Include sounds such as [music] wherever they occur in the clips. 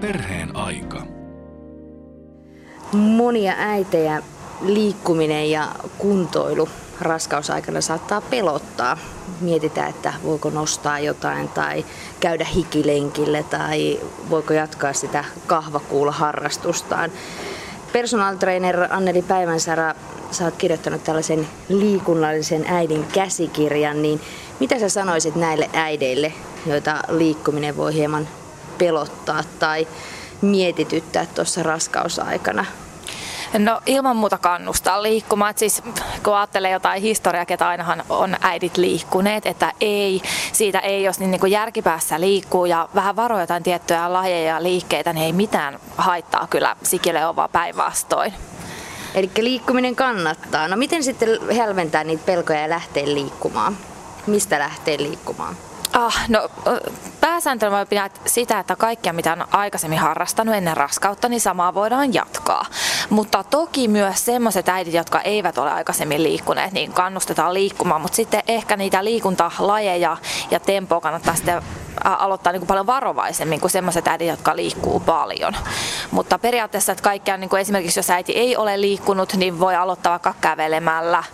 Perheen aika. Monia äitejä liikkuminen ja kuntoilu raskausaikana saattaa pelottaa. Mietitään, että voiko nostaa jotain tai käydä hikilenkille tai voiko jatkaa sitä kahvakuulaharrastustaan. Personal trainer Anneli Päivänsara, sä oot kirjoittanut tällaisen liikunnallisen äidin käsikirjan, niin mitä sä sanoisit näille äideille, joita liikkuminen voi hieman pelottaa tai mietityttää tuossa raskausaikana? No ilman muuta kannustaa liikkumaan. Et siis kun ajattelee jotain historiaa, että ainahan on äidit liikkuneet, että ei, siitä ei, jos niin, niin kuin järkipäässä liikkuu ja vähän varoja jotain tiettyjä lajeja ja liikkeitä, niin ei mitään haittaa kyllä sikille vaan päinvastoin. Eli liikkuminen kannattaa. No miten sitten helventää niitä pelkoja ja lähteä liikkumaan? Mistä lähtee liikkumaan? Ah, no, pääsääntönä voi pitää sitä, että kaikkia mitä on aikaisemmin harrastanut ennen raskautta, niin samaa voidaan jatkaa. Mutta toki myös semmoiset äidit, jotka eivät ole aikaisemmin liikkuneet, niin kannustetaan liikkumaan, mutta sitten ehkä niitä liikuntalajeja ja tempoa kannattaa sitten aloittaa niin kuin paljon varovaisemmin kuin sellaiset äidit, jotka liikkuu paljon. Mutta periaatteessa, että kaikkea, niin kuin esimerkiksi jos äiti ei ole liikkunut, niin voi aloittaa vaikka kävelemällä,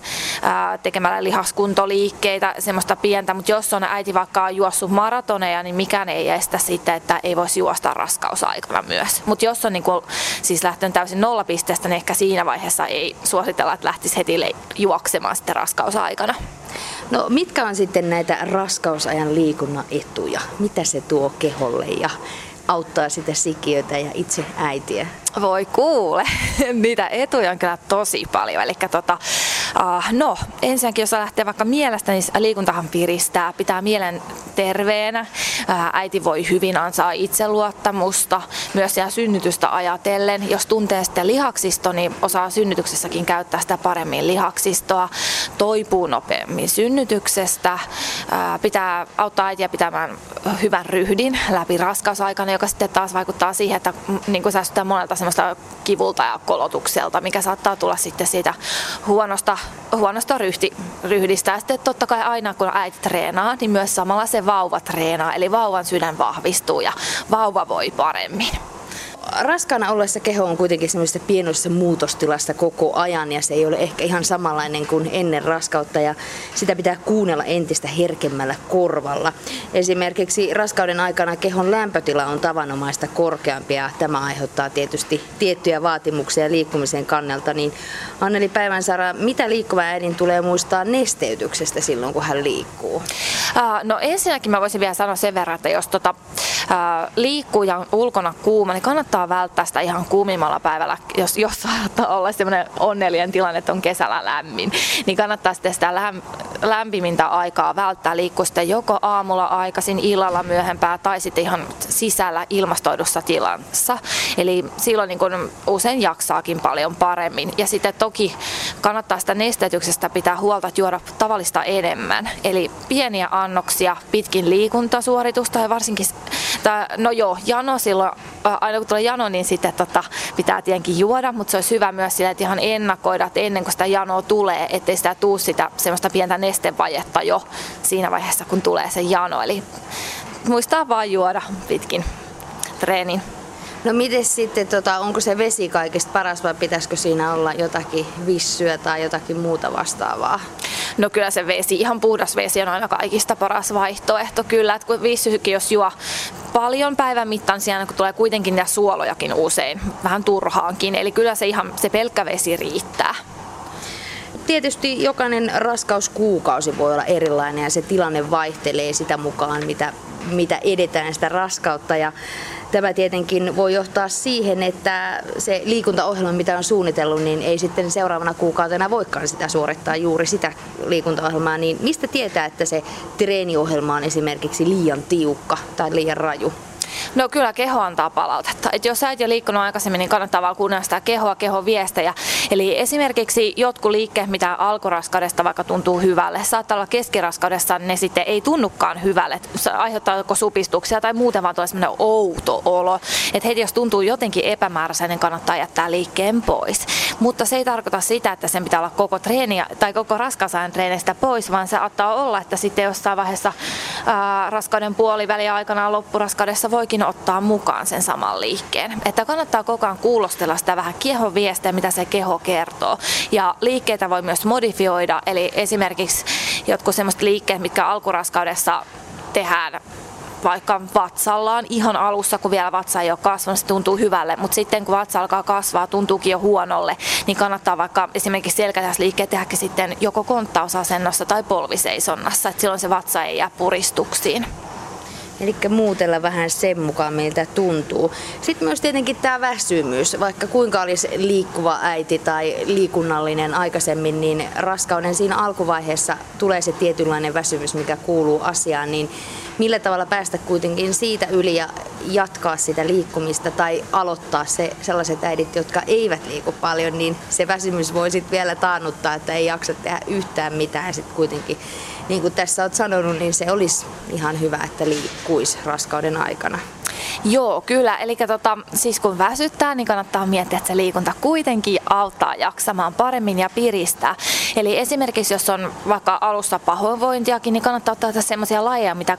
tekemällä lihaskuntoliikkeitä, semmoista pientä, mutta jos on äiti vaikka juossut maratoneja, niin mikään ei estä sitä, että ei voisi juosta raskausaikana myös. Mutta jos on niin kuin, siis lähtenyt täysin nollapisteestä, niin ehkä siinä vaiheessa ei suositella, että lähtisi heti juoksemaan sitten raskausaikana. No mitkä on sitten näitä raskausajan liikunnan etuja? Mitä se tuo keholle ja auttaa sitä sikiötä ja itse äitiä? Voi kuule, [laughs] niitä etuja on kyllä tosi paljon. Eli tota, uh, no, ensinnäkin jos lähtee vaikka mielestä, niin liikuntahan piristää, pitää mielen terveenä. Uh, äiti voi hyvin ansaa itseluottamusta, myös siellä synnytystä ajatellen. Jos tuntee sitten lihaksisto, niin osaa synnytyksessäkin käyttää sitä paremmin lihaksistoa, toipuu nopeammin synnytyksestä, uh, pitää auttaa äitiä pitämään hyvän ryhdin läpi raskausaikana, joka sitten taas vaikuttaa siihen, että mm, niin kuin säästytään monelta semmoista kivulta ja kolotukselta, mikä saattaa tulla sitten siitä huonosta, huonosta ryhti, ryhdistä. Ja sitten totta kai aina kun äiti treenaa, niin myös samalla se vauva treenaa, eli vauvan sydän vahvistuu ja vauva voi paremmin raskaana ollessa keho on kuitenkin semmoisessa pienossa muutostilassa koko ajan ja se ei ole ehkä ihan samanlainen kuin ennen raskautta ja sitä pitää kuunnella entistä herkemmällä korvalla. Esimerkiksi raskauden aikana kehon lämpötila on tavanomaista korkeampi ja tämä aiheuttaa tietysti tiettyjä vaatimuksia liikkumisen kannalta. Niin Anneli Päivänsara, mitä liikkuva äidin tulee muistaa nesteytyksestä silloin, kun hän liikkuu? No ensinnäkin mä voisin vielä sanoa sen verran, että jos tota, liikkuu ja on ulkona kuuma, niin kannattaa välttää sitä ihan kuumimmalla päivällä, jos, jos saattaa olla sellainen onnellinen tilanne, että on kesällä lämmin, niin kannattaa sitten sitä läm, lämpimintä aikaa välttää liikkua sitten joko aamulla aikaisin, illalla myöhempää tai sitten ihan sisällä ilmastoidussa tilassa. Eli silloin niin kun usein jaksaakin paljon paremmin. Ja sitten toki kannattaa sitä nesteytyksestä pitää huolta, että juoda tavallista enemmän. Eli pieniä annoksia pitkin liikuntasuoritusta ja varsinkin, no joo, jano silloin, aina kun tulee jano, niin sitten tota, pitää tietenkin juoda, mutta se olisi hyvä myös sillä, että ihan ennakoida, että ennen kuin sitä janoa tulee, ettei sitä tuu sitä semmoista pientä nestevajetta jo siinä vaiheessa, kun tulee se jano. Eli muistaa vaan juoda pitkin treenin. No miten sitten, tota, onko se vesi kaikista paras vai pitäisikö siinä olla jotakin vissyä tai jotakin muuta vastaavaa? No kyllä se vesi, ihan puhdas vesi on aina kaikista paras vaihtoehto kyllä, että kun vissykin jos juo paljon päivän mittaan, siellä kun tulee kuitenkin niitä suolojakin usein, vähän turhaankin, eli kyllä se ihan se pelkkä vesi riittää tietysti jokainen raskauskuukausi voi olla erilainen ja se tilanne vaihtelee sitä mukaan, mitä, mitä edetään sitä raskautta. Ja Tämä tietenkin voi johtaa siihen, että se liikuntaohjelma, mitä on suunnitellut, niin ei sitten seuraavana kuukautena voikaan sitä suorittaa juuri sitä liikuntaohjelmaa. Niin mistä tietää, että se treeniohjelma on esimerkiksi liian tiukka tai liian raju? No kyllä keho antaa palautetta. Et jos sä et jo liikkunut aikaisemmin, niin kannattaa vaan kuunnella sitä kehoa, kehon viestejä. Eli esimerkiksi jotkut liikkeet, mitä alkuraskaudesta vaikka tuntuu hyvälle, saattaa olla keskiraskaudessa, ne sitten ei tunnukaan hyvälle. Se aiheuttaa joko supistuksia tai muuten vaan tulee outo olo. Että heti jos tuntuu jotenkin epämääräisen, niin kannattaa jättää liikkeen pois. Mutta se ei tarkoita sitä, että sen pitää olla koko treeniä tai koko raskausajan treenistä pois, vaan se saattaa olla, että sitten jossain vaiheessa ää, raskauden puoliväli aikana loppuraskaudessa voikin ottaa mukaan sen saman liikkeen. Että kannattaa koko ajan kuulostella sitä vähän kehon viestiä, mitä se keho kertoo. Ja liikkeitä voi myös modifioida, eli esimerkiksi jotkut sellaiset liikkeet, mitkä alkuraskaudessa tehdään vaikka vatsallaan ihan alussa, kun vielä vatsa ei ole kasvanut, se tuntuu hyvälle, mutta sitten kun vatsa alkaa kasvaa, tuntuukin jo huonolle, niin kannattaa vaikka esimerkiksi selkätäsliikkeet tehdäkin sitten joko konttausasennossa tai polviseisonnassa, että silloin se vatsa ei jää puristuksiin. Eli muutella vähän sen mukaan, miltä tuntuu. Sitten myös tietenkin tämä väsymys. Vaikka kuinka olisi liikkuva äiti tai liikunnallinen aikaisemmin, niin raskauden siinä alkuvaiheessa tulee se tietynlainen väsymys, mikä kuuluu asiaan. Niin millä tavalla päästä kuitenkin siitä yli ja jatkaa sitä liikkumista tai aloittaa se sellaiset äidit, jotka eivät liiku paljon, niin se väsymys voi sitten vielä taannuttaa, että ei jaksa tehdä yhtään mitään sitten kuitenkin niin kuin tässä olet sanonut, niin se olisi ihan hyvä, että liikkuisi raskauden aikana. Joo, kyllä. Eli tota, siis kun väsyttää, niin kannattaa miettiä, että se liikunta kuitenkin auttaa jaksamaan paremmin ja piristää. Eli esimerkiksi jos on vaikka alussa pahoinvointiakin, niin kannattaa ottaa sellaisia lajeja, mitä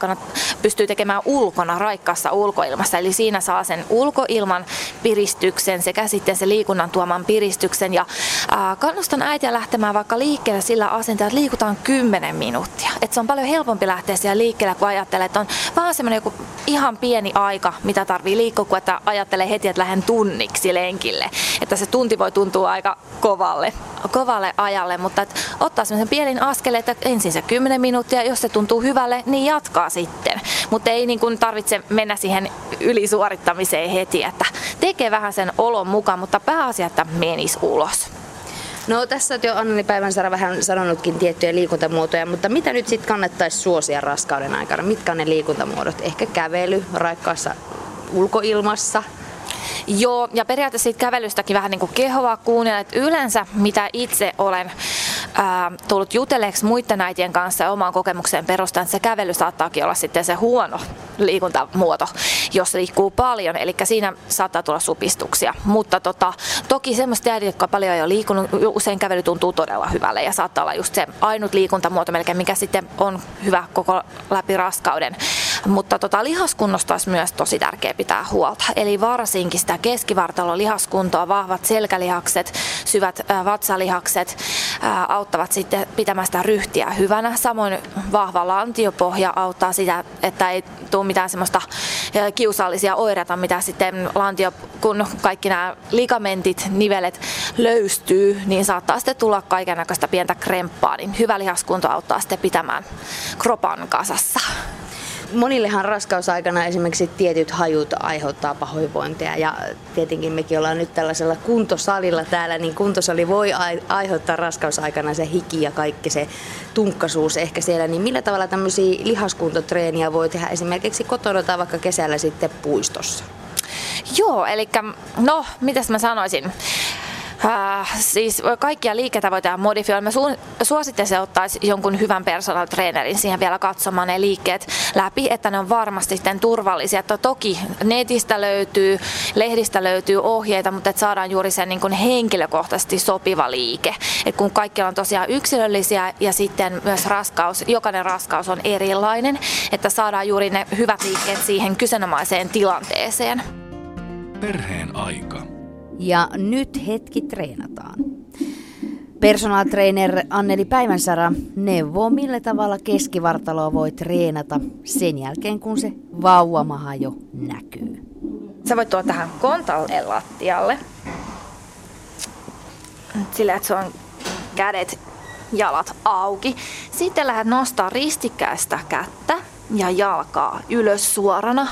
pystyy tekemään ulkona, raikkaassa ulkoilmassa. Eli siinä saa sen ulkoilman piristyksen sekä sitten se liikunnan tuoman piristyksen. Ja ää, kannustan äitiä lähtemään vaikka liikkeelle sillä asenteella, että liikutaan 10 minuuttia. Et se on paljon helpompi lähteä siellä liikkeelle, kun ajattelee, että on vaan semmoinen joku ihan pieni aika, mitä tarvii liikkua, kun että ajattelee heti, että lähden tunniksi lenkille. Että se tunti voi tuntua aika kovalle, kovalle ajalle, mutta että ottaa semmoisen pienen askeleen, että ensin se 10 minuuttia, jos se tuntuu hyvälle, niin jatkaa sitten. Mutta ei niin kuin tarvitse mennä siihen ylisuorittamiseen heti, että tekee vähän sen olon mukaan, mutta pääasia, että menisi ulos. No tässä olet jo Anneli Päivänsara vähän sanonutkin tiettyjä liikuntamuotoja, mutta mitä nyt sitten kannattaisi suosia raskauden aikana? Mitkä on ne liikuntamuodot? Ehkä kävely raikkaassa ulkoilmassa, Joo, ja periaatteessa siitä kävelystäkin vähän niin kuin kehoa kuunnella, että yleensä mitä itse olen ää, tullut jutelleeksi muiden äitien kanssa ja omaan kokemukseen perustan, että se kävely saattaakin olla sitten se huono liikuntamuoto, jos liikkuu paljon, eli siinä saattaa tulla supistuksia. Mutta tota, toki semmoista äidit, jotka paljon jo liikunut, usein kävely tuntuu todella hyvälle ja saattaa olla just se ainut liikuntamuoto melkein, mikä sitten on hyvä koko läpi raskauden. Mutta tota, lihaskunnosta olisi myös tosi tärkeää pitää huolta. Eli varsinkin sitä keskivartalon lihaskuntoa, vahvat selkälihakset, syvät vatsalihakset auttavat sitten pitämään sitä ryhtiä hyvänä. Samoin vahva lantiopohja auttaa sitä, että ei tule mitään semmoista kiusallisia oireita, mitä sitten lantio, kun kaikki nämä ligamentit, nivelet löystyy, niin saattaa sitten tulla kaiken pientä kremppaa, niin hyvä lihaskunto auttaa sitten pitämään kropan kasassa monillehan raskausaikana esimerkiksi tietyt hajut aiheuttaa pahoinvointia ja tietenkin mekin ollaan nyt tällaisella kuntosalilla täällä, niin kuntosali voi aiheuttaa raskausaikana se hiki ja kaikki se tunkkasuus ehkä siellä, niin millä tavalla tämmöisiä lihaskuntotreeniä voi tehdä esimerkiksi kotona tai vaikka kesällä sitten puistossa? Joo, eli no, mitäs mä sanoisin? Äh, siis kaikkia liikkeitä voi tehdä modifioida. Mä su- suosittelen ottaisi jonkun hyvän personal trainerin siihen vielä katsomaan ne liikkeet läpi, että ne on varmasti sitten turvallisia. Että toki netistä löytyy, lehdistä löytyy ohjeita, mutta että saadaan juuri sen niin kuin henkilökohtaisesti sopiva liike. Et kun kaikki on tosiaan yksilöllisiä ja sitten myös raskaus, jokainen raskaus on erilainen, että saadaan juuri ne hyvät liikkeet siihen kyseenomaiseen tilanteeseen. Perheen aika. Ja nyt hetki treenataan. Personal trainer Anneli Päivänsara neuvoo, millä tavalla keskivartaloa voi treenata sen jälkeen, kun se vauvamaha jo näkyy. Sä voit tuoda tähän kontalle lattialle. Sillä, että se on kädet, jalat auki. Sitten lähdet nostaa ristikkäistä kättä ja jalkaa ylös suorana.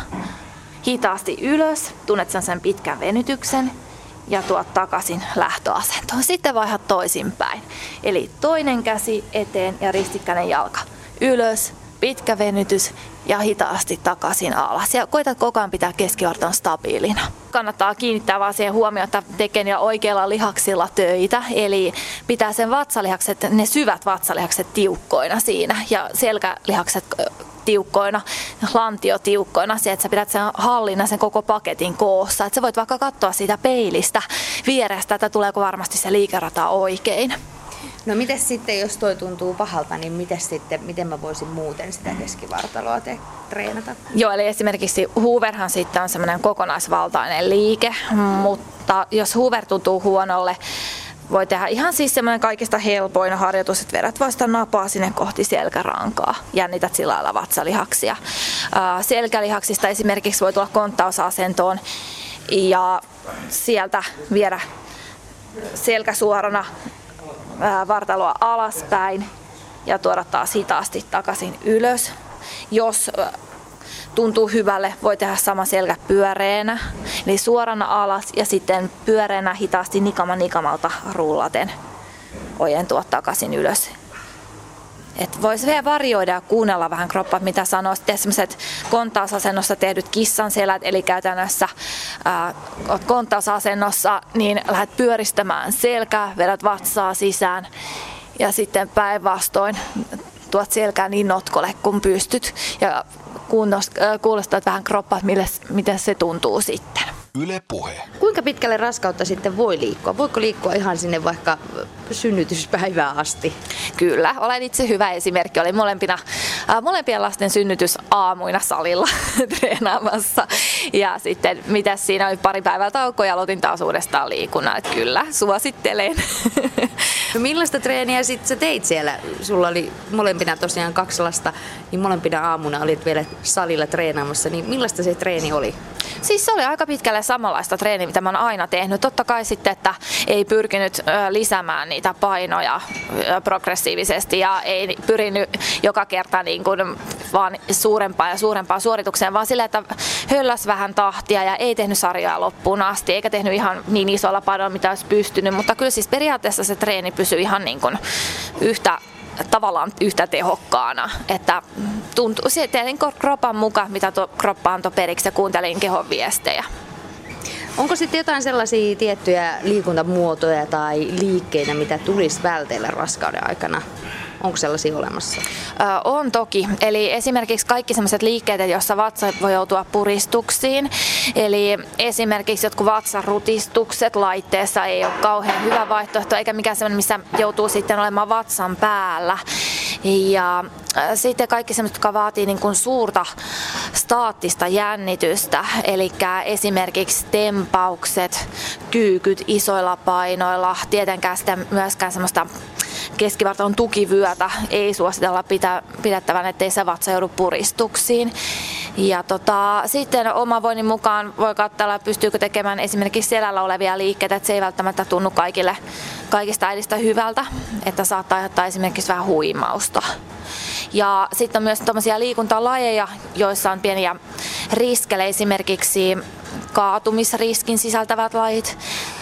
Hitaasti ylös, tunnet sen, sen pitkän venytyksen ja tuot takaisin lähtöasentoon. Sitten vaihdat toisinpäin. Eli toinen käsi eteen ja ristikkäinen jalka. Ylös, pitkä venytys ja hitaasti takaisin alas. Ja koitat koko ajan pitää keskivartalon stabiilina. Kannattaa kiinnittää vaan siihen huomiota tekeen ja oikeilla lihaksilla töitä. Eli pitää sen vatsalihakset, ne syvät vatsalihakset tiukkoina siinä ja selkälihakset tiukkoina, lantio tiukkoina, se, että sä pidät sen hallinna sen koko paketin koossa. Että sä voit vaikka katsoa siitä peilistä vierestä, että tuleeko varmasti se liikerata oikein. No miten sitten, jos toi tuntuu pahalta, niin miten sitten, miten mä voisin muuten sitä keskivartaloa te- treenata? Joo, eli esimerkiksi Hooverhan sitten on semmoinen kokonaisvaltainen liike, mutta jos Hoover tuntuu huonolle, voi tehdä ihan siis semmoinen kaikista helpoin harjoitus, että vedät vasta napaa sinne kohti selkärankaa. Jännität sillä lailla vatsalihaksia. Selkälihaksista esimerkiksi voi tulla konttausasentoon ja sieltä viedä selkä suorana vartaloa alaspäin ja tuoda taas hitaasti takaisin ylös. Jos tuntuu hyvälle, voi tehdä sama selkä pyöreänä, eli suorana alas ja sitten pyöreänä hitaasti nikama nikamalta rullaten ojentua takaisin ylös. Et voisi vielä varjoida ja kuunnella vähän kroppaa, mitä sanoo. Sitten sellaiset kontausasennossa tehdyt kissan selät, eli käytännössä ää, niin lähdet pyöristämään selkää, vedät vatsaa sisään ja sitten päinvastoin tuot selkää niin notkolle kun pystyt ja kuulostaa vähän kroppaa, miten se tuntuu sitten. Yle puhe. Kuinka pitkälle raskautta sitten voi liikkua? Voiko liikkua ihan sinne vaikka synnytyspäivään asti? Kyllä, olen itse hyvä esimerkki. Olin molempina, äh, molempien lasten synnytys aamuina salilla [laughs] treenaamassa. Ja sitten mitä siinä oli pari päivää taukoa ja aloitin taas uudestaan liikunnan. Että kyllä, suosittelen. No millaista treeniä sitten sä teit siellä? Sulla oli molempina tosiaan kaksi lasta, niin molempina aamuna olit vielä salilla treenaamassa. Niin millaista se treeni oli? Siis se oli aika pitkälle samanlaista treeniä, mitä mä oon aina tehnyt. Totta kai sitten, että ei pyrkinyt lisäämään niitä painoja progressiivisesti ja ei pyrinyt joka kerta niin kuin vaan suurempaan ja suurempaan suoritukseen, vaan sillä, että hölläs vähän tahtia ja ei tehnyt sarjaa loppuun asti, eikä tehnyt ihan niin isolla painolla, mitä olisi pystynyt. Mutta kyllä siis periaatteessa se treeni pysyy ihan niin kuin yhtä tavallaan yhtä tehokkaana. Että tuntuu, se tein kropan mukaan, mitä tuo kroppa antoi periksi ja kuuntelin kehon viestejä. Onko sitten jotain sellaisia tiettyjä liikuntamuotoja tai liikkeitä, mitä tulisi vältellä raskauden aikana? Onko sellaisia olemassa? Ö, on toki. Eli esimerkiksi kaikki sellaiset liikkeet, joissa vatsa voi joutua puristuksiin. Eli esimerkiksi jotkut vatsarutistukset laitteessa ei ole kauhean hyvä vaihtoehto, eikä mikään sellainen, missä joutuu sitten olemaan vatsan päällä. Ja sitten kaikki sellaiset, jotka vaatii niin kuin suurta staattista jännitystä, eli esimerkiksi tempaukset, kyykyt isoilla painoilla, tietenkään sitä myöskään semmoista keskivartalon tukivyötä ei suositella pitä, pidettävän, ettei se vatsa joudu puristuksiin. Ja tota, sitten omavoinnin mukaan voi katsella, pystyykö tekemään esimerkiksi selällä olevia liikkeitä, että se ei välttämättä tunnu kaikille, kaikista äidistä hyvältä, että saattaa aiheuttaa esimerkiksi vähän huimausta. Ja sitten on myös tämmöisiä liikuntalajeja, joissa on pieniä riskejä, esimerkiksi kaatumisriskin sisältävät lajit,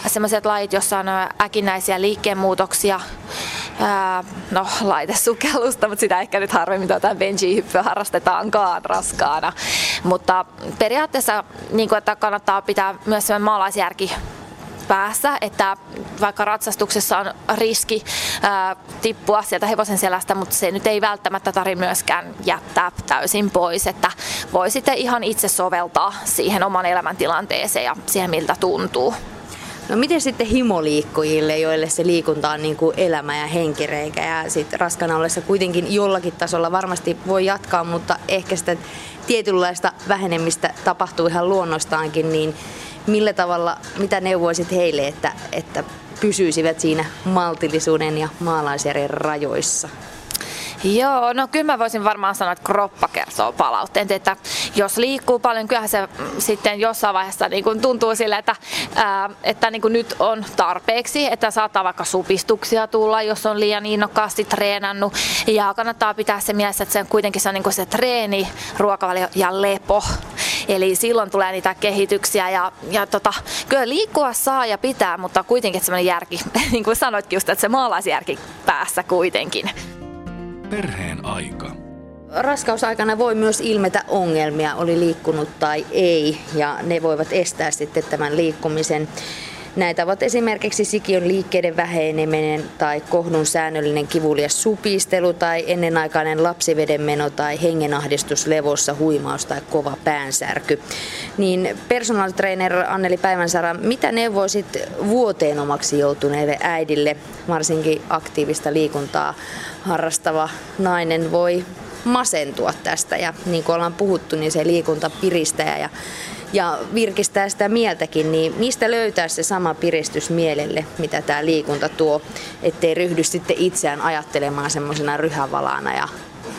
sellaiset lajit, joissa on äkinäisiä liikkeenmuutoksia, no laitesukellusta, mutta sitä ehkä nyt harvemmin tuota benji-hyppyä harrastetaankaan raskaana. Mutta periaatteessa niin kuin, että kannattaa pitää myös maalaisjärki päässä, että vaikka ratsastuksessa on riski ää, tippua sieltä hevosen selästä, mutta se nyt ei välttämättä tarvitse myöskään jättää täysin pois, että voi sitten ihan itse soveltaa siihen oman elämäntilanteeseen ja siihen miltä tuntuu. No miten sitten himoliikkujille, joille se liikunta on niin kuin elämä ja henkireikä ja sitten raskana ollessa kuitenkin jollakin tasolla varmasti voi jatkaa, mutta ehkä sitä tietynlaista vähenemistä tapahtuu ihan luonnostaankin, niin millä tavalla, mitä neuvoisit heille, että, että pysyisivät siinä maltillisuuden ja maalaisjärjen rajoissa? Joo, no kyllä mä voisin varmaan sanoa, että kroppa kertoo palautteen, että jos liikkuu paljon, kyllähän se sitten jossain vaiheessa niin kuin tuntuu sille, että, ää, että niin kuin nyt on tarpeeksi, että saattaa vaikka supistuksia tulla, jos on liian innokkaasti treenannut ja kannattaa pitää se mielessä, että se on kuitenkin se, on niin kuin se treeni, ruokavalio ja lepo. Eli silloin tulee niitä kehityksiä ja, ja tota, kyllä liikkua saa ja pitää, mutta kuitenkin semmoinen järki, [laughs] niin kuin sanoitkin just, että se maalaisjärki päässä kuitenkin. Perheen aika. Raskausaikana voi myös ilmetä ongelmia, oli liikkunut tai ei, ja ne voivat estää sitten tämän liikkumisen. Näitä ovat esimerkiksi sikiön liikkeiden väheneminen tai kohdun säännöllinen kivulias supistelu tai ennenaikainen lapsivedenmeno tai hengenahdistus levossa, huimaus tai kova päänsärky. Niin personal trainer Anneli Päivänsara, mitä neuvoisit vuoteen omaksi joutuneelle äidille, varsinkin aktiivista liikuntaa harrastava nainen voi masentua tästä ja niin kuin ollaan puhuttu, niin se liikunta piristää ja, ja virkistää sitä mieltäkin, niin mistä löytää se sama piristys mielelle, mitä tämä liikunta tuo, ettei ryhdy sitten itseään ajattelemaan semmoisena ryhävalana ja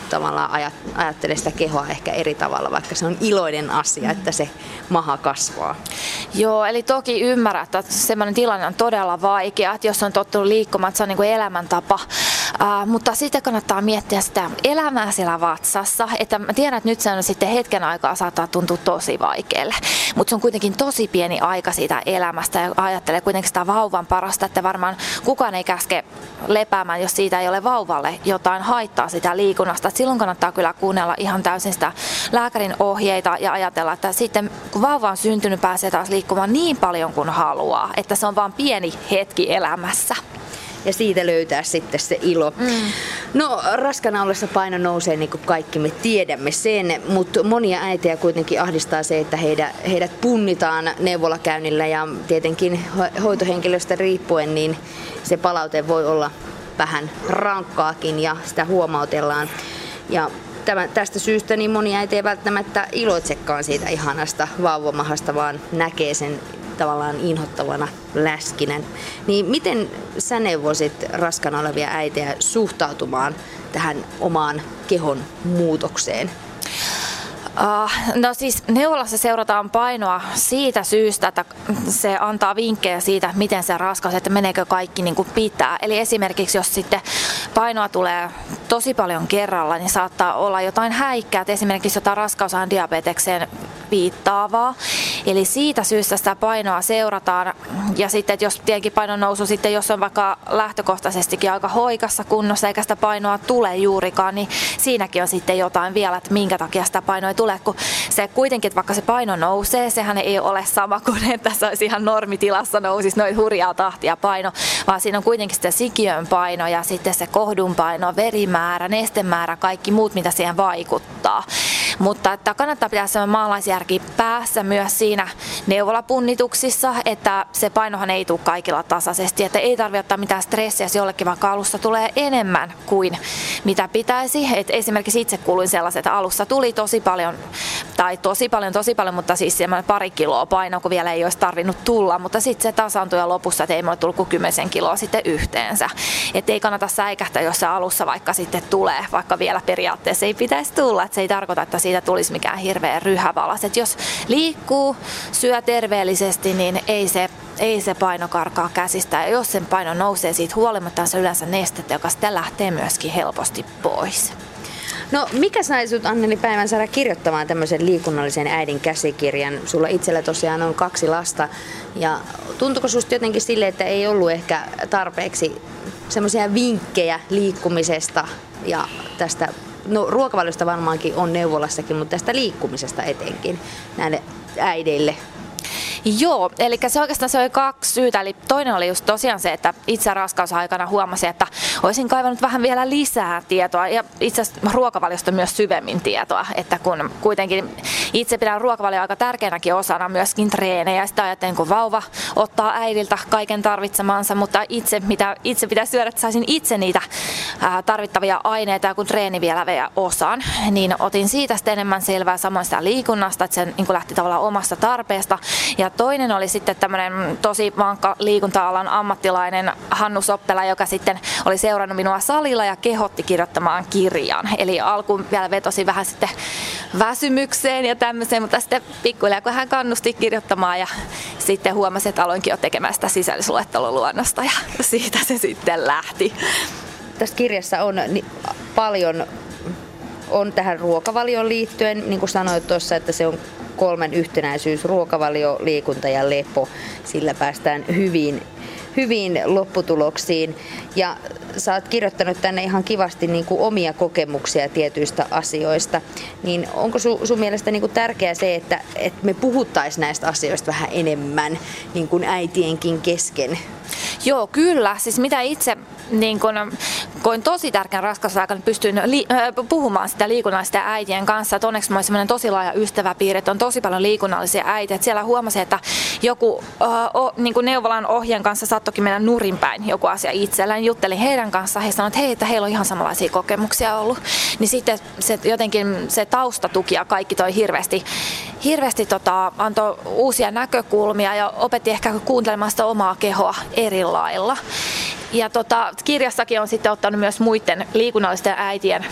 tavallaan ajattele sitä kehoa ehkä eri tavalla, vaikka se on iloinen asia, että se maha kasvaa. Joo, eli toki ymmärrän, että semmoinen tilanne on todella vaikea, että jos on tottunut liikkumaan, että se on niin kuin elämäntapa, Uh, mutta sitten kannattaa miettiä sitä elämää siellä vatsassa. Että mä tiedän, että nyt se on sitten hetken aikaa saattaa tuntua tosi vaikealle. Mutta se on kuitenkin tosi pieni aika siitä elämästä ja ajattelee kuitenkin sitä vauvan parasta, että varmaan kukaan ei käske lepäämään, jos siitä ei ole vauvalle jotain haittaa sitä liikunnasta. Et silloin kannattaa kyllä kuunnella ihan täysin sitä lääkärin ohjeita ja ajatella, että sitten kun vauva on syntynyt, pääsee taas liikkumaan niin paljon kuin haluaa, että se on vain pieni hetki elämässä ja siitä löytää sitten se ilo. Mm. No raskana ollessa paino nousee niin kuin kaikki me tiedämme sen, mutta monia äitejä kuitenkin ahdistaa se, että heidät, heidät punnitaan neuvolakäynnillä ja tietenkin hoitohenkilöstä riippuen, niin se palaute voi olla vähän rankkaakin ja sitä huomautellaan. Ja Tämän, tästä syystä niin moni äiti ei välttämättä iloitsekaan siitä ihanasta vauvamahasta, vaan näkee sen tavallaan inhottavana läskinen. Niin miten sä neuvosit raskana olevia äitejä suhtautumaan tähän omaan kehon muutokseen? Uh, no siis neuvolassa seurataan painoa siitä syystä, että se antaa vinkkejä siitä, miten se raskaus, että meneekö kaikki niin kuin pitää. Eli esimerkiksi jos sitten painoa tulee tosi paljon kerralla, niin saattaa olla jotain häikkää, että esimerkiksi jotain raskausajan diabetekseen viittaavaa. Eli siitä syystä sitä painoa seurataan. Ja sitten, että jos tietenkin painon nousu sitten, jos on vaikka lähtökohtaisestikin aika hoikassa kunnossa eikä sitä painoa tule juurikaan, niin siinäkin on sitten jotain vielä, että minkä takia sitä painoa ei tule. Kun se kuitenkin, että vaikka se paino nousee, sehän ei ole sama kuin että se olisi ihan normitilassa nousisi noin hurjaa tahtia paino, vaan siinä on kuitenkin sitä sikiön paino ja sitten se kohdun paino, verimäärä, nestemäärä, kaikki muut, mitä siihen vaikuttaa. Mutta että kannattaa pitää se maalaisjärki päässä myös siinä neuvolapunnituksissa, että se painohan ei tule kaikilla tasaisesti, että ei tarvitse ottaa mitään stressiä, jos jollekin vaikka alussa tulee enemmän kuin mitä pitäisi. Et esimerkiksi itse kuuluin sellaiset, että alussa tuli tosi paljon, tai tosi paljon, tosi paljon, mutta siis semmoinen pari kiloa paino, kun vielä ei olisi tarvinnut tulla, mutta sitten se tasaantui ja lopussa, että ei mulle tullut kuin 10 kiloa sitten yhteensä. Että ei kannata säikähtää, jos se alussa vaikka sitten tulee, vaikka vielä periaatteessa ei pitäisi tulla, että se ei tarkoita, että siitä tulisi mikään hirveä ryhävalas. Että jos liikkuu, syö terveellisesti, niin ei se, ei se paino karkaa käsistä. Ja jos sen paino nousee siitä huolimatta, se yleensä nestettä, joka sitten lähtee myöskin helposti pois. No mikä sai sut Anneli saada kirjoittamaan tämmöisen liikunnallisen äidin käsikirjan? Sulla itsellä tosiaan on kaksi lasta ja tuntuuko susta jotenkin sille, että ei ollut ehkä tarpeeksi semmoisia vinkkejä liikkumisesta ja tästä no ruokavaliosta varmaankin on neuvolassakin, mutta tästä liikkumisesta etenkin näille äideille Joo, eli se oikeastaan se oli kaksi syytä. Eli toinen oli just tosiaan se, että itse raskausaikana huomasin, että olisin kaivannut vähän vielä lisää tietoa ja itse asiassa ruokavaliosta myös syvemmin tietoa, että kun kuitenkin itse pidän ruokavalio aika tärkeänäkin osana myöskin treenejä. Sitä ajattelen, kun vauva ottaa äidiltä kaiken tarvitsemansa, mutta itse, mitä itse pitäisi syödä, että saisin itse niitä tarvittavia aineita ja kun treeni vielä vielä osaan, niin otin siitä sitten enemmän selvää samoin sitä liikunnasta, että se niin lähti tavallaan omasta tarpeesta. Ja toinen oli sitten tämmöinen tosi vankka liikunta-alan ammattilainen Hannu Soppela, joka sitten oli seurannut minua salilla ja kehotti kirjoittamaan kirjan. Eli alkuun vielä vetosi vähän sitten väsymykseen ja tämmöiseen, mutta sitten pikkuhiljaa kun hän kannusti kirjoittamaan ja sitten huomasi, että aloinkin jo tekemään sitä sisällysluetteloluonnosta ja siitä se sitten lähti. Tässä kirjassa on paljon on tähän ruokavalioon liittyen, niin kuin sanoit tuossa, että se on kolmen yhtenäisyys, ruokavalio, liikunta ja lepo. Sillä päästään hyvin hyviin lopputuloksiin. Ja sä oot kirjoittanut tänne ihan kivasti niin kuin omia kokemuksia tietyistä asioista. Niin onko su, sun mielestä niin kuin tärkeää se, että, että me puhuttaisiin näistä asioista vähän enemmän niin kuin äitienkin kesken? Joo, kyllä. Siis mitä itse niin kun, koin tosi tärkeän raskausaikana, pystyin li- äh, puhumaan sitä liikunnallisten äitien kanssa. Et onneksi mulla on tosi laaja ystäväpiiri, että on tosi paljon liikunnallisia äitiä. Et siellä huomasin, että joku äh, o, niin neuvolan ohjeen kanssa saattokin mennä nurinpäin joku asia itselleen. Juttelin heidän kanssa, he sanoivat, että hei, että heillä on ihan samanlaisia kokemuksia ollut. Niin sitten se, jotenkin se taustatuki ja kaikki toi hirveästi, hirveästi tota, antoi uusia näkökulmia ja opetti ehkä kuuntelemaan sitä omaa kehoa eri lailla. Ja tota, kirjassakin on sitten ottanut myös muiden liikunnallisten äitien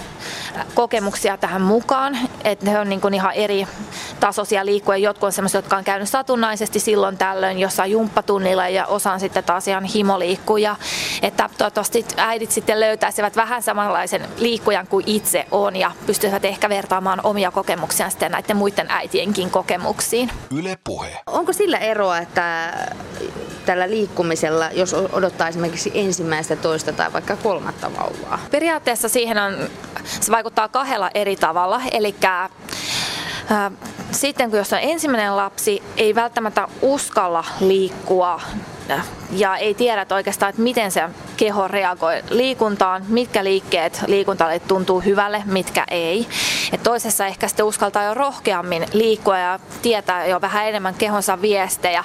kokemuksia tähän mukaan, että ne on niin kuin ihan eri tasoisia liikkuja. Jotkut on sellaisia, jotka on käynyt satunnaisesti silloin tällöin jossain jumppatunnilla ja osaan sitten taas ihan himoliikkuja. Että toivottavasti äidit sitten löytäisivät vähän samanlaisen liikkujan kuin itse on ja pystyvät ehkä vertaamaan omia kokemuksia sitten näiden muiden äitienkin kokemuksiin. Yle puhe. Onko sillä eroa, että tällä liikkumisella, jos odottaa esimerkiksi ensimmäistä, toista tai vaikka kolmatta vauvaa? Periaatteessa siihen on, se vaikuttaa kahdella eri tavalla. Eli sitten kun jos on ensimmäinen lapsi, ei välttämättä uskalla liikkua ja ei tiedä että oikeastaan, että miten se keho reagoi liikuntaan, mitkä liikkeet liikuntalle tuntuu hyvälle, mitkä ei. Et toisessa ehkä sitten uskaltaa jo rohkeammin liikkua ja tietää jo vähän enemmän kehonsa viestejä.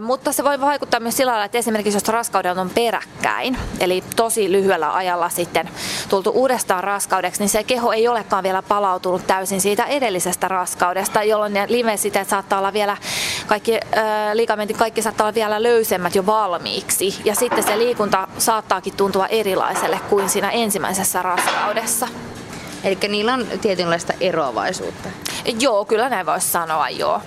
Mutta se voi vaikuttaa myös sillä lailla, että esimerkiksi jos raskaudet on peräkkäin, eli tosi lyhyellä ajalla sitten tultu uudestaan raskaudeksi, niin se keho ei olekaan vielä palautunut täysin siitä edellisestä raskaudesta, jolloin ne livesiteet saattaa olla vielä, kaikki ö, ligamentit, kaikki saattaa olla vielä löysemmät jo valmiiksi. Ja sitten se liikunta saattaakin tuntua erilaiselle kuin siinä ensimmäisessä raskaudessa. Eli niillä on tietynlaista eroavaisuutta. Joo, kyllä näin voisi sanoa, joo.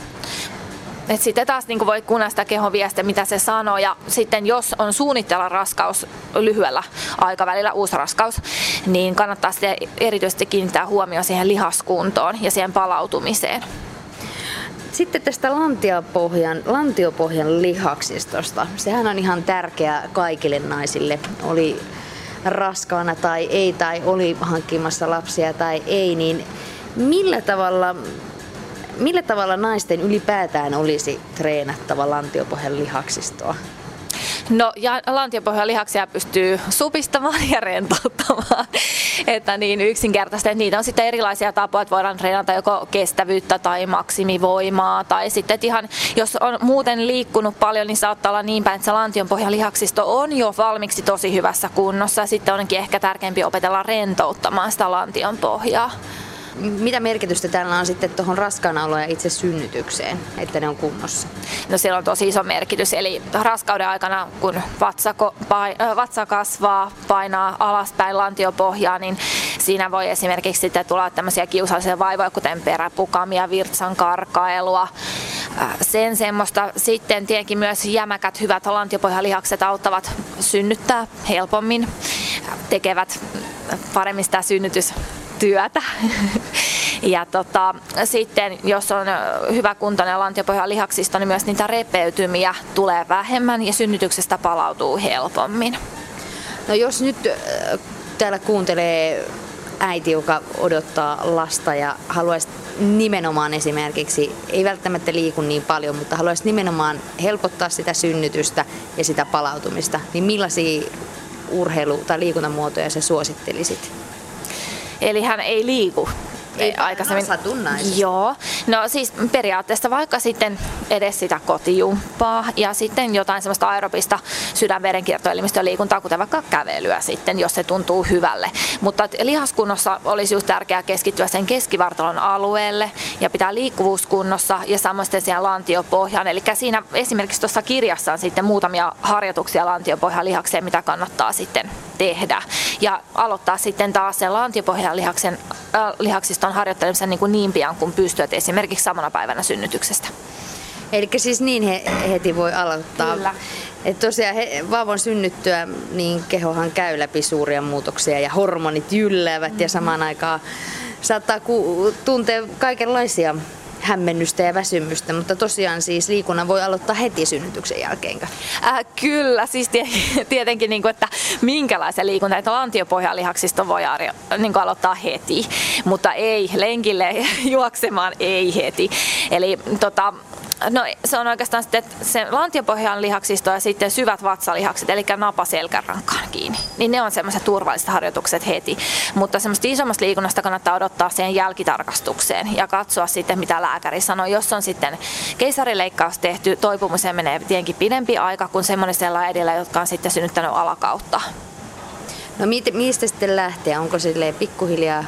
Et sitten taas niin voi kuunnella sitä kehon viestiä, mitä se sanoo. Ja sitten jos on suunnitella raskaus lyhyellä aikavälillä, uusi raskaus, niin kannattaa sitten erityisesti kiinnittää huomioon siihen lihaskuntoon ja siihen palautumiseen. Sitten tästä lantiopohjan, lantiopohjan lihaksistosta. Sehän on ihan tärkeä kaikille naisille. Oli raskaana tai ei, tai oli hankkimassa lapsia tai ei, niin millä tavalla, millä tavalla naisten ylipäätään olisi treenattava lantiopohjan lihaksistoa? No ja lantiopohjan lihaksia pystyy supistamaan ja rentouttamaan. [laughs] että niin yksinkertaisesti, että niitä on sitten erilaisia tapoja, että voidaan treenata joko kestävyyttä tai maksimivoimaa. Tai sitten, että ihan jos on muuten liikkunut paljon, niin saattaa olla niin päin, että se lantionpohjan lihaksisto on jo valmiiksi tosi hyvässä kunnossa. Ja sitten onkin ehkä tärkeämpi opetella rentouttamaan sitä lantion pohjaa. Mitä merkitystä tällä on sitten tuohon raskaanaoloon ja itse synnytykseen, että ne on kunnossa? No sillä on tosi iso merkitys. Eli raskauden aikana, kun vatsa, vatsa kasvaa, painaa alaspäin lantiopohjaa, niin siinä voi esimerkiksi sitten tulla tämmöisiä kiusallisia vaivoja, kuten peräpukamia, virtsan karkailua, sen semmoista. Sitten tietenkin myös jämäkät, hyvät lantiopohjalihakset auttavat synnyttää helpommin, tekevät paremmin sitä synnytys työtä. [laughs] Ja tota, sitten jos on hyvä kuntoinen lantiopohjan lihaksista, niin myös niitä repeytymiä tulee vähemmän ja synnytyksestä palautuu helpommin. No jos nyt täällä kuuntelee äiti, joka odottaa lasta ja haluaisi nimenomaan esimerkiksi, ei välttämättä liiku niin paljon, mutta haluaisi nimenomaan helpottaa sitä synnytystä ja sitä palautumista, niin millaisia urheilu- tai liikuntamuotoja sä suosittelisit? Eli hän ei liiku ei aikaisemmin. Joo. No siis periaatteessa vaikka sitten edes sitä kotijumppaa ja sitten jotain semmoista aerobista sydänverenkiertoelimistön liikuntaa, kuten vaikka kävelyä sitten, jos se tuntuu hyvälle. Mutta lihaskunnossa olisi just tärkeää keskittyä sen keskivartalon alueelle ja pitää liikkuvuuskunnossa ja samoin siihen lantiopohjaan. Eli siinä esimerkiksi tuossa kirjassa on sitten muutamia harjoituksia lantiopohjan lihakseen, mitä kannattaa sitten tehdä. Ja aloittaa sitten taas sen lantiopohjan lihaksen, äh, lihaksista on harjoittelemisen niin, kuin niin pian kuin pystyt, esimerkiksi samana päivänä synnytyksestä. Eli siis niin he, heti voi aloittaa. Kyllä. Et tosiaan he, vauvan synnyttyä, niin kehohan käy läpi suuria muutoksia ja hormonit jylläävät mm-hmm. ja samaan aikaan saattaa ku, tuntea kaikenlaisia hämmennystä ja väsymystä, mutta tosiaan siis liikunnan voi aloittaa heti synnytyksen jälkeen. Äh, kyllä, siis [laughs] tietenkin, niin kuin, että minkälaisen liikunta, että lantiopohjalihaksista voi niin kuin aloittaa heti, mutta ei lenkille [laughs] juoksemaan ei heti. Eli tota, No se on oikeastaan sitten se lantiopohjan lihaksisto ja sitten syvät vatsalihakset, eli napa selkärankaan kiinni. Niin ne on semmoiset turvalliset harjoitukset heti. Mutta semmoista isommasta liikunnasta kannattaa odottaa siihen jälkitarkastukseen ja katsoa sitten, mitä lääkäri sanoo. Jos on sitten keisarileikkaus tehty, toipumiseen menee tietenkin pidempi aika kuin semmoisella edellä, jotka on sitten synnyttänyt alakautta. No mistä sitten lähtee? Onko sille pikkuhiljaa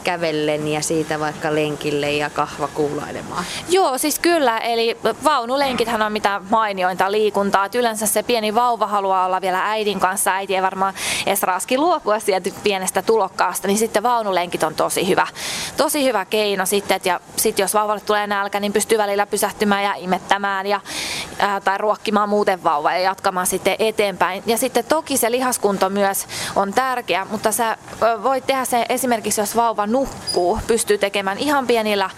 kävellen ja siitä vaikka lenkille ja kahva kuulailemaan? Joo, siis kyllä. Eli vaunulenkithän on mitä mainiointa liikuntaa. Et yleensä se pieni vauva haluaa olla vielä äidin kanssa. Äiti ei varmaan edes raski luopua sieltä pienestä tulokkaasta, niin sitten vaunulenkit on tosi hyvä, tosi hyvä keino sitten. Ja sitten jos vauvalle tulee nälkä, niin pystyy välillä pysähtymään ja imettämään ja, ää, tai ruokkimaan muuten vauvaa ja jatkamaan sitten eteenpäin. Ja sitten toki se lihaskunto myös on tärkeä, mutta sä voit tehdä se esimerkiksi, jos vauva nukkuu, pystyy tekemään ihan pienillä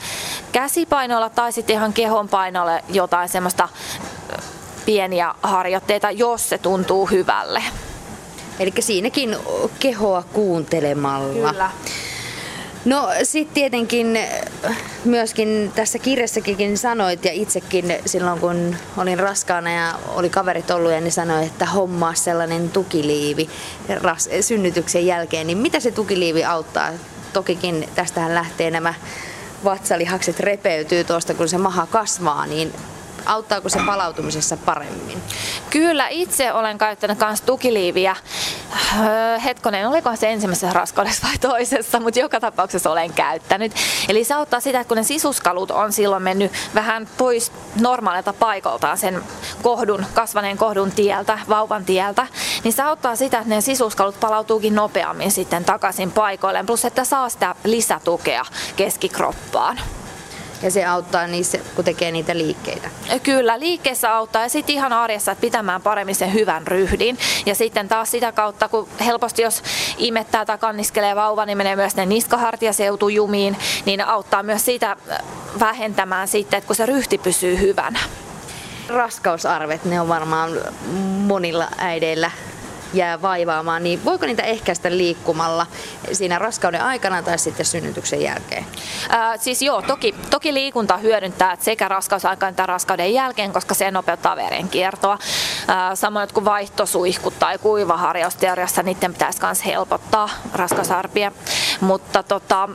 käsipainoilla tai sitten ihan kehonpainoilla jotain semmoista pieniä harjoitteita, jos se tuntuu hyvälle. Eli siinäkin kehoa kuuntelemalla. Kyllä. No sitten tietenkin myöskin tässä kirjassakin sanoit ja itsekin silloin kun olin raskaana ja oli kaverit ollut ja niin sanoin, että hommaa sellainen tukiliivi ras- synnytyksen jälkeen, niin mitä se tukiliivi auttaa? Tokikin tästähän lähtee nämä vatsalihakset repeytyy tuosta kun se maha kasvaa, niin auttaako se palautumisessa paremmin? Kyllä, itse olen käyttänyt myös tukiliiviä. Öö, hetkonen, oliko se ensimmäisessä raskaudessa vai toisessa, mutta joka tapauksessa olen käyttänyt. Eli se auttaa sitä, että kun ne sisuskalut on silloin mennyt vähän pois normaalilta paikaltaan sen kohdun, kasvaneen kohdun tieltä, vauvan tieltä, niin se auttaa sitä, että ne sisuskalut palautuukin nopeammin sitten takaisin paikoilleen, plus että saa sitä lisätukea keskikroppaan. Ja se auttaa niissä, kun tekee niitä liikkeitä. Kyllä, liikkeessä auttaa ja sitten ihan arjessa, että pitämään paremmin sen hyvän ryhdin. Ja sitten taas sitä kautta, kun helposti jos imettää tai kanniskelee vauva, niin menee myös ne niskahartiaseutujumiin, niin auttaa myös siitä vähentämään sitten, että kun se ryhti pysyy hyvänä raskausarvet, ne on varmaan monilla äideillä jää vaivaamaan, niin voiko niitä ehkäistä liikkumalla siinä raskauden aikana tai sitten synnytyksen jälkeen? Ää, siis joo, toki, toki liikunta hyödyntää sekä raskausaikana että raskauden jälkeen, koska se nopeuttaa verenkiertoa. Ää, samoin kuin vaihtosuihkut tai kuivaharjausteoriassa, niiden pitäisi myös helpottaa raskausarpia. Mutta tota,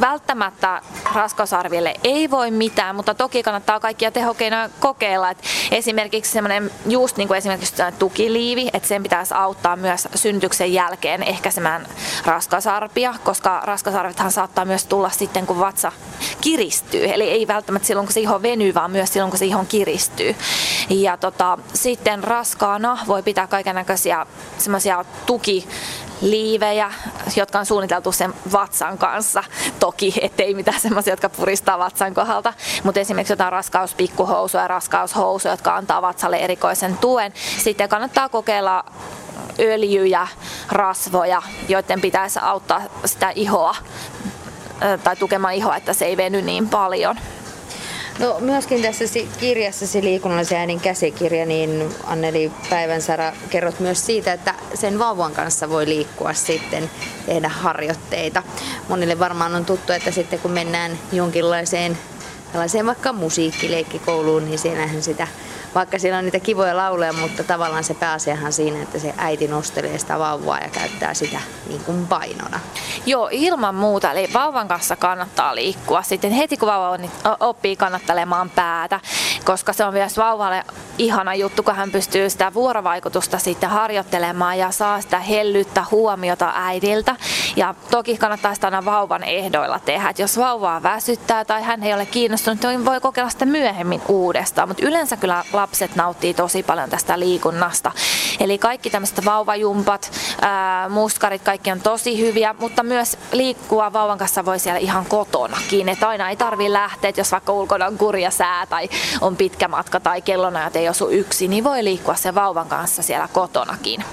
välttämättä raskausarville ei voi mitään, mutta toki kannattaa kaikkia tehokeinoja kokeilla. Et esimerkiksi semmoinen just niin kuin esimerkiksi tukiliivi, että sen pitäisi auttaa myös synnytyksen jälkeen ehkäisemään raskausarpia, koska raskausarvithan saattaa myös tulla sitten kun vatsa kiristyy. Eli ei välttämättä silloin kun se iho venyy, vaan myös silloin kun se iho kiristyy. Ja tota, sitten raskaana voi pitää kaiken näköisiä semmoisia tuki liivejä, jotka on suunniteltu sen vatsan kanssa. Toki, ettei mitään semmoisia, jotka puristaa vatsan kohdalta, mutta esimerkiksi jotain raskauspikkuhousuja ja raskaushousuja, jotka antaa vatsalle erikoisen tuen. Sitten kannattaa kokeilla öljyjä, rasvoja, joiden pitäisi auttaa sitä ihoa tai tukemaan ihoa, että se ei veny niin paljon. No myöskin tässä kirjassasi liikunnallisen äidin käsikirja, niin Anneli Päivänsara kerrot myös siitä, että sen vauvan kanssa voi liikkua sitten, tehdä harjoitteita. Monille varmaan on tuttu, että sitten kun mennään jonkinlaiseen tällaiseen vaikka musiikkileikkikouluun, niin siellähän sitä vaikka siellä on niitä kivoja lauleja, mutta tavallaan se pääasiahan siinä, että se äiti nostelee sitä vauvaa ja käyttää sitä niin kuin painona. Joo, ilman muuta. Eli vauvan kanssa kannattaa liikkua. Sitten heti kun vauva niin oppii kannattelemaan päätä, koska se on myös vauvalle ihana juttu, kun hän pystyy sitä vuorovaikutusta sitten harjoittelemaan ja saa sitä hellyttä huomiota äidiltä. Ja toki kannattaa sitä aina vauvan ehdoilla tehdä. Et jos vauvaa väsyttää tai hän ei ole kiinnostunut, niin voi kokeilla sitä myöhemmin uudestaan. Mutta yleensä kyllä lapset nauttii tosi paljon tästä liikunnasta. Eli kaikki tämmöiset vauvajumpat, ää, muskarit, kaikki on tosi hyviä, mutta myös liikkua vauvan kanssa voi siellä ihan kotonakin. Että aina ei tarvi lähteä, jos vaikka ulkona on kurja sää tai on pitkä matka tai kellonajat ei osu yksi, niin voi liikkua sen vauvan kanssa siellä kotonakin.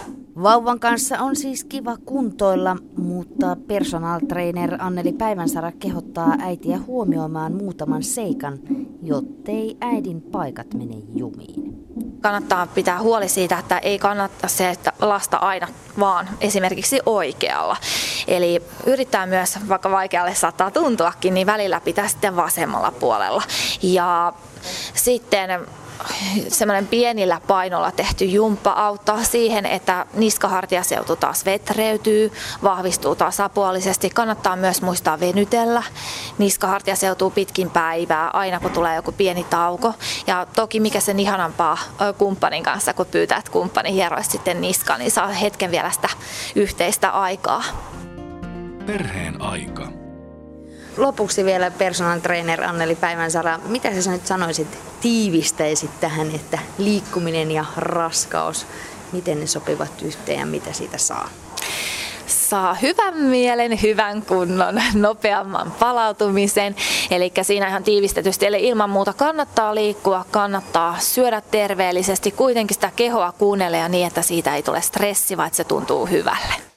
Vauvan kanssa on siis kiva kuntoilla, mutta personal trainer Anneli Päivänsara kehottaa äitiä huomioimaan muutaman seikan, jottei äidin paikat mene jumiin. Kannattaa pitää huoli siitä, että ei kannata se että lasta aina vaan esimerkiksi oikealla. Eli yrittää myös, vaikka vaikealle saattaa tuntuakin, niin välillä pitää sitten vasemmalla puolella. Ja sitten semmoinen pienillä painolla tehty jumppa auttaa siihen, että niskahartiaseutu taas vetreytyy, vahvistuu tasapuolisesti. Kannattaa myös muistaa venytellä. Niskahartiaseutuu pitkin päivää aina kun tulee joku pieni tauko. Ja toki mikä sen ihanampaa kumppanin kanssa, kun pyytää, että kumppani hieroisi sitten niskaa, niin saa hetken vielä sitä yhteistä aikaa. Perheen aika. Lopuksi vielä personal trainer Anneli Päivänsara, mitä sä nyt sanoisit, tiivistäisit tähän, että liikkuminen ja raskaus, miten ne sopivat yhteen ja mitä siitä saa? saa hyvän mielen, hyvän kunnon, nopeamman palautumisen. Eli siinä ihan tiivistetysti, eli ilman muuta kannattaa liikkua, kannattaa syödä terveellisesti, kuitenkin sitä kehoa kuunnella ja niin, että siitä ei tule stressi, vaan se tuntuu hyvälle.